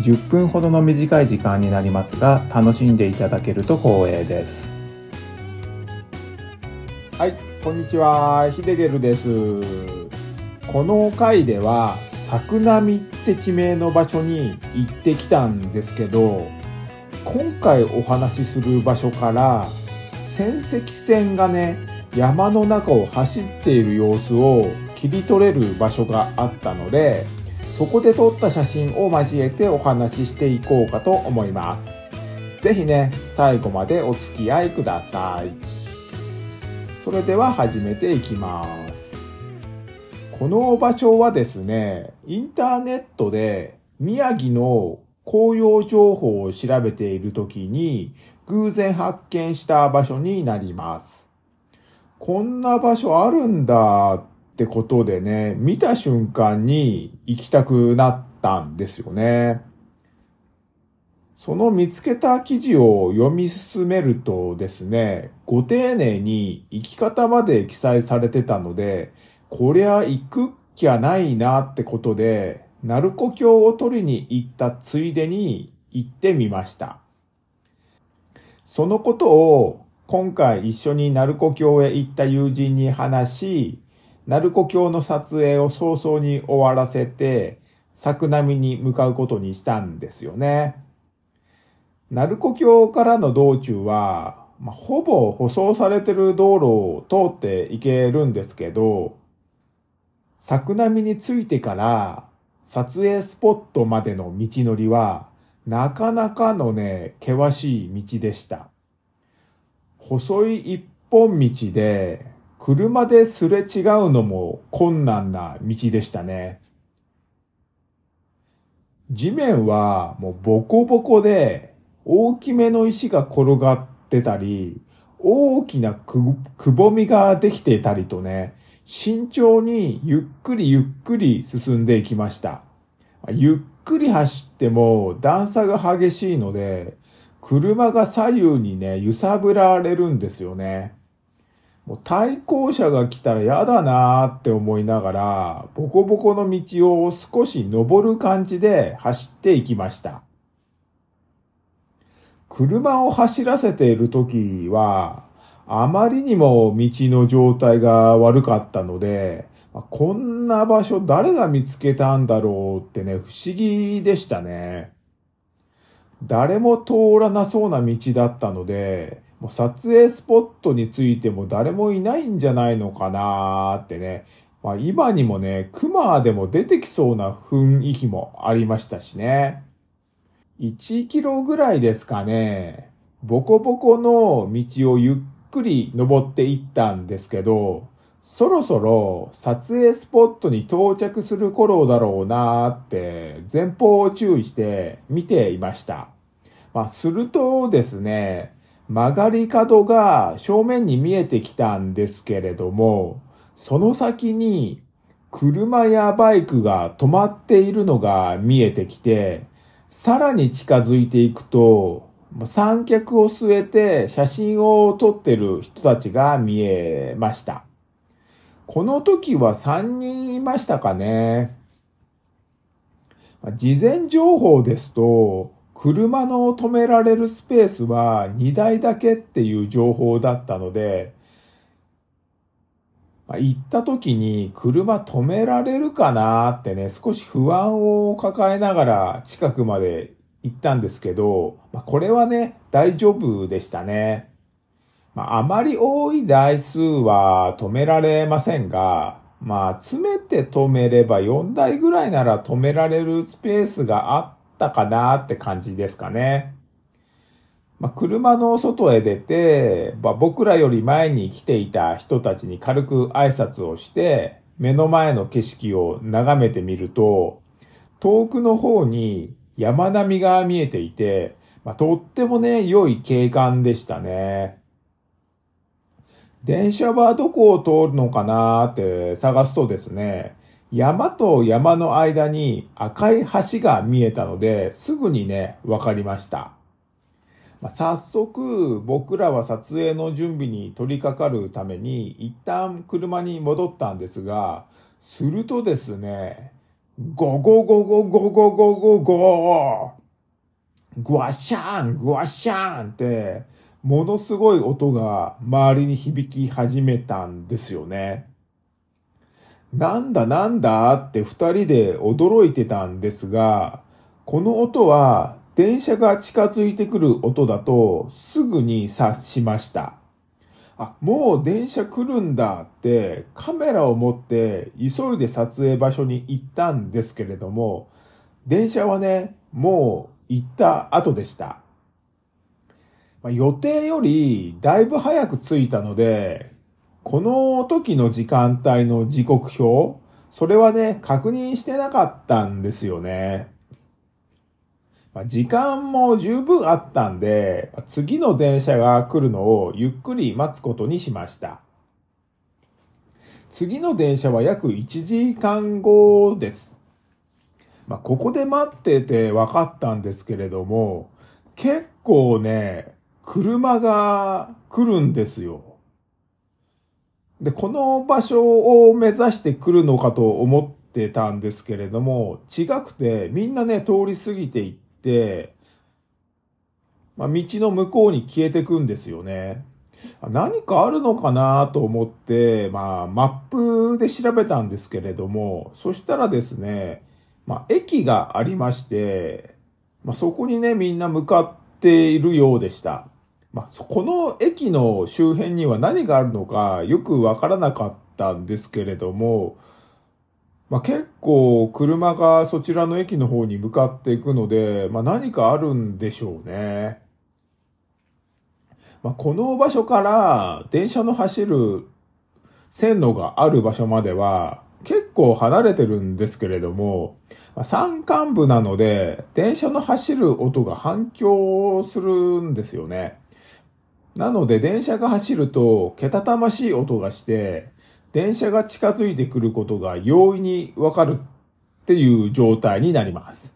10分ほどの短い時間になりますが楽しんでいただけると光栄です。はいこんにちは。ヒデゲルです。この回では作並って地名の場所に行ってきたんですけど今回お話しする場所から仙石線がね山の中を走っている様子を切り取れる場所があったのでそこで撮った写真を交えてお話ししていこうかと思います。ぜひね、最後までお付き合いください。それでは始めていきます。この場所はですね、インターネットで宮城の紅葉情報を調べている時に偶然発見した場所になります。こんな場所あるんだっってことでね、見た瞬間に行きたくなったんですよね。その見つけた記事を読み進めるとですね、ご丁寧に生き方まで記載されてたので、こりゃ行くっきゃないなってことで、鳴子峡を取りに行ったついでに行ってみました。そのことを今回一緒に鳴子峡へ行った友人に話し、鳴子峡の撮影を早々に終わらせて、作並に向かうことにしたんですよね。鳴子峡からの道中は、まあ、ほぼ舗装されてる道路を通って行けるんですけど、作並に着いてから撮影スポットまでの道のりは、なかなかのね、険しい道でした。細い一本道で、車ですれ違うのも困難な道でしたね。地面はもうボコボコで大きめの石が転がってたり、大きなくぼみができていたりとね、慎重にゆっくりゆっくり進んでいきました。ゆっくり走っても段差が激しいので、車が左右にね、揺さぶられるんですよね。もう対向車が来たら嫌だなーって思いながら、ボコボコの道を少し登る感じで走っていきました。車を走らせている時は、あまりにも道の状態が悪かったので、こんな場所誰が見つけたんだろうってね、不思議でしたね。誰も通らなそうな道だったので、もう撮影スポットについても誰もいないんじゃないのかなーってね。まあ、今にもね、熊でも出てきそうな雰囲気もありましたしね。1キロぐらいですかね。ボコボコの道をゆっくり登っていったんですけど、そろそろ撮影スポットに到着する頃だろうなーって前方を注意して見ていました。まあ、するとですね、曲がり角が正面に見えてきたんですけれども、その先に車やバイクが止まっているのが見えてきて、さらに近づいていくと、三脚を据えて写真を撮ってる人たちが見えました。この時は3人いましたかね。事前情報ですと、車の止められるスペースは2台だけっていう情報だったので、ま、行った時に車止められるかなってね、少し不安を抱えながら近くまで行ったんですけど、まあ、これはね、大丈夫でしたね。まあ、あまり多い台数は止められませんが、まあ、詰めて止めれば4台ぐらいなら止められるスペースがあったかなって感じですかね。まあ、車の外へ出て、まあ、僕らより前に来ていた人たちに軽く挨拶をして、目の前の景色を眺めてみると、遠くの方に山並みが見えていて、まあ、とってもね、良い景観でしたね。電車はどこを通るのかなって探すとですね、山と山の間に赤い橋が見えたので、すぐにね、わかりました。まあ、早速、僕らは撮影の準備に取り掛かるために、一旦車に戻ったんですが、するとですね、ゴゴゴゴゴゴゴゴゴグワッシャングワッシャンって、ものすごい音が周りに響き始めたんですよね。なんだなんだ？って二人で驚いてたんですが、この音は電車が近づいてくる音だとすぐに察しました。あ、もう電車来るんだってカメラを持って急いで撮影場所に行ったんですけれども、電車はね、もう行った後でした。まあ、予定よりだいぶ早く着いたので、この時の時間帯の時刻表、それはね、確認してなかったんですよね。ま、時間も十分あったんで、次の電車が来るのをゆっくり待つことにしました。次の電車は約1時間後です。まあ、ここで待ってて分かったんですけれども、結構ね、車が来るんですよ。で、この場所を目指して来るのかと思ってたんですけれども、違くて、みんなね、通り過ぎていって、まあ、道の向こうに消えてくんですよね。何かあるのかなと思って、まあ、マップで調べたんですけれども、そしたらですね、まあ、駅がありまして、まあ、そこにね、みんな向かっているようでした。まあ、この駅の周辺には何があるのかよくわからなかったんですけれども、まあ、結構車がそちらの駅の方に向かっていくので、まあ、何かあるんでしょうね。まあ、この場所から電車の走る線路がある場所までは結構離れてるんですけれども、まあ山間部なので、電車の走る音が反響するんですよね。なので、電車が走ると、けたたましい音がして、電車が近づいてくることが容易にわかるっていう状態になります。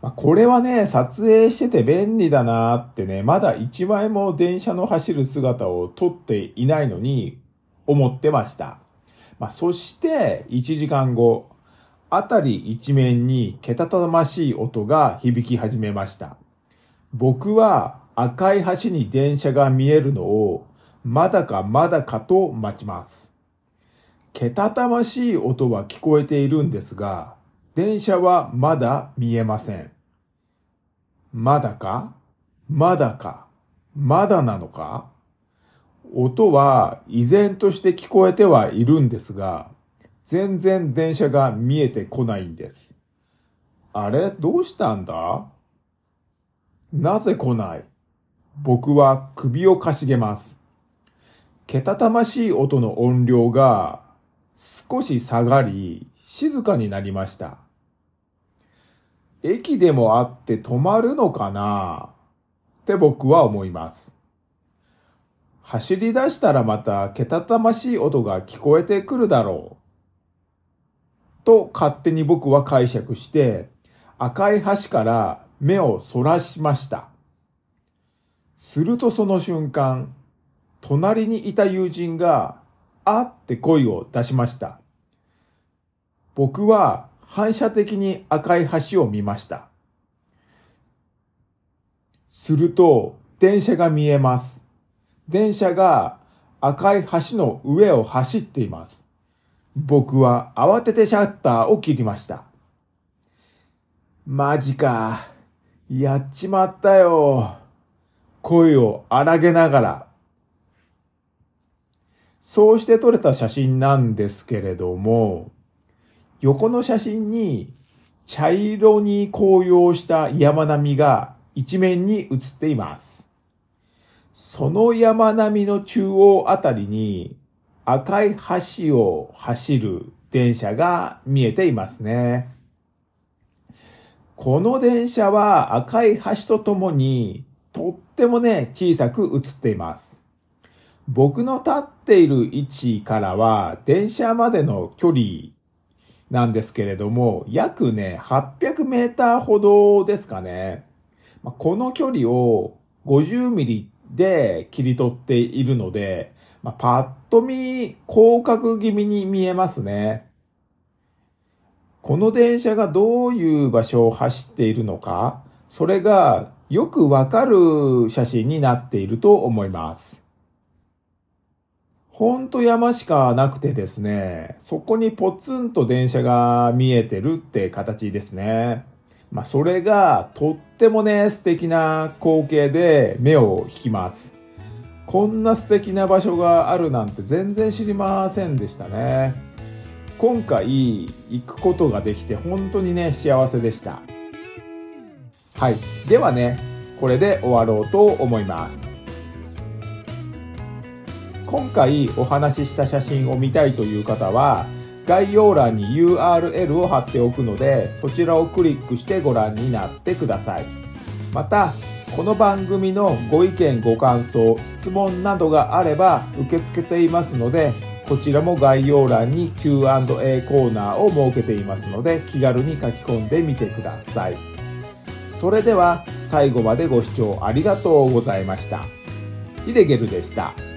ま、これはね、撮影してて便利だなってね、まだ一枚も電車の走る姿を撮っていないのに思ってました。まあ、そして1時間後、あたり一面にけたたましい音が響き始めました。僕は赤い橋に電車が見えるのをまだかまだかと待ちます。けたたましい音は聞こえているんですが、電車はまだ見えません。まだか？まだか？まだなのか？音は依然として聞こえてはいるんですが、全然電車が見えてこないんです。あれ？どうしたんだ？なぜ来ない？僕は首をかしげます。けたたましい音の音量が少し下がり、静かになりました。駅でもあって止まるのかな？って僕は思います。走り出したらまたけたたましい音が聞こえてくるだろう。と勝手に僕は解釈して赤い橋から目をそらしました。するとその瞬間、隣にいた友人があって声を出しました。僕は反射的に赤い橋を見ました。すると電車が見えます。電車が赤い橋の上を走っています。僕は慌ててシャッターを切りました。マジか。やっちまったよ。声を荒げながら。そうして撮れた写真なんですけれども、横の写真に茶色に紅葉した山並みが一面に写っています。その山並みの中央あたりに赤い橋を走る電車が見えていますね。この電車は赤い橋とともにとってもね、小さく映っています。僕の立っている位置からは電車までの距離なんですけれども、約ね、800メーターほどですかね。この距離を50ミリで切り取っているので、まあ、パッと見広角気味に見えますね。この電車がどういう場所を走っているのか、それがよくわかる写真になっていると思います。ほんと山しかなくてですね、そこにポツンと電車が見えてるって形ですね。まあ、それがとってもね、素敵な光景で目を引きます。こんな素敵な場所があるなんて全然知りませんでしたね。今回行くことができて本当にね、幸せでした。はい。ではね、これで終わろうと思います。今回お話しした写真を見たいという方は、概要欄に URL を貼っておくのでそちらをクリックしてご覧になってくださいまたこの番組のご意見ご感想質問などがあれば受け付けていますのでこちらも概要欄に Q&A コーナーを設けていますので気軽に書き込んでみてくださいそれでは最後までご視聴ありがとうございましたヒデゲルでした。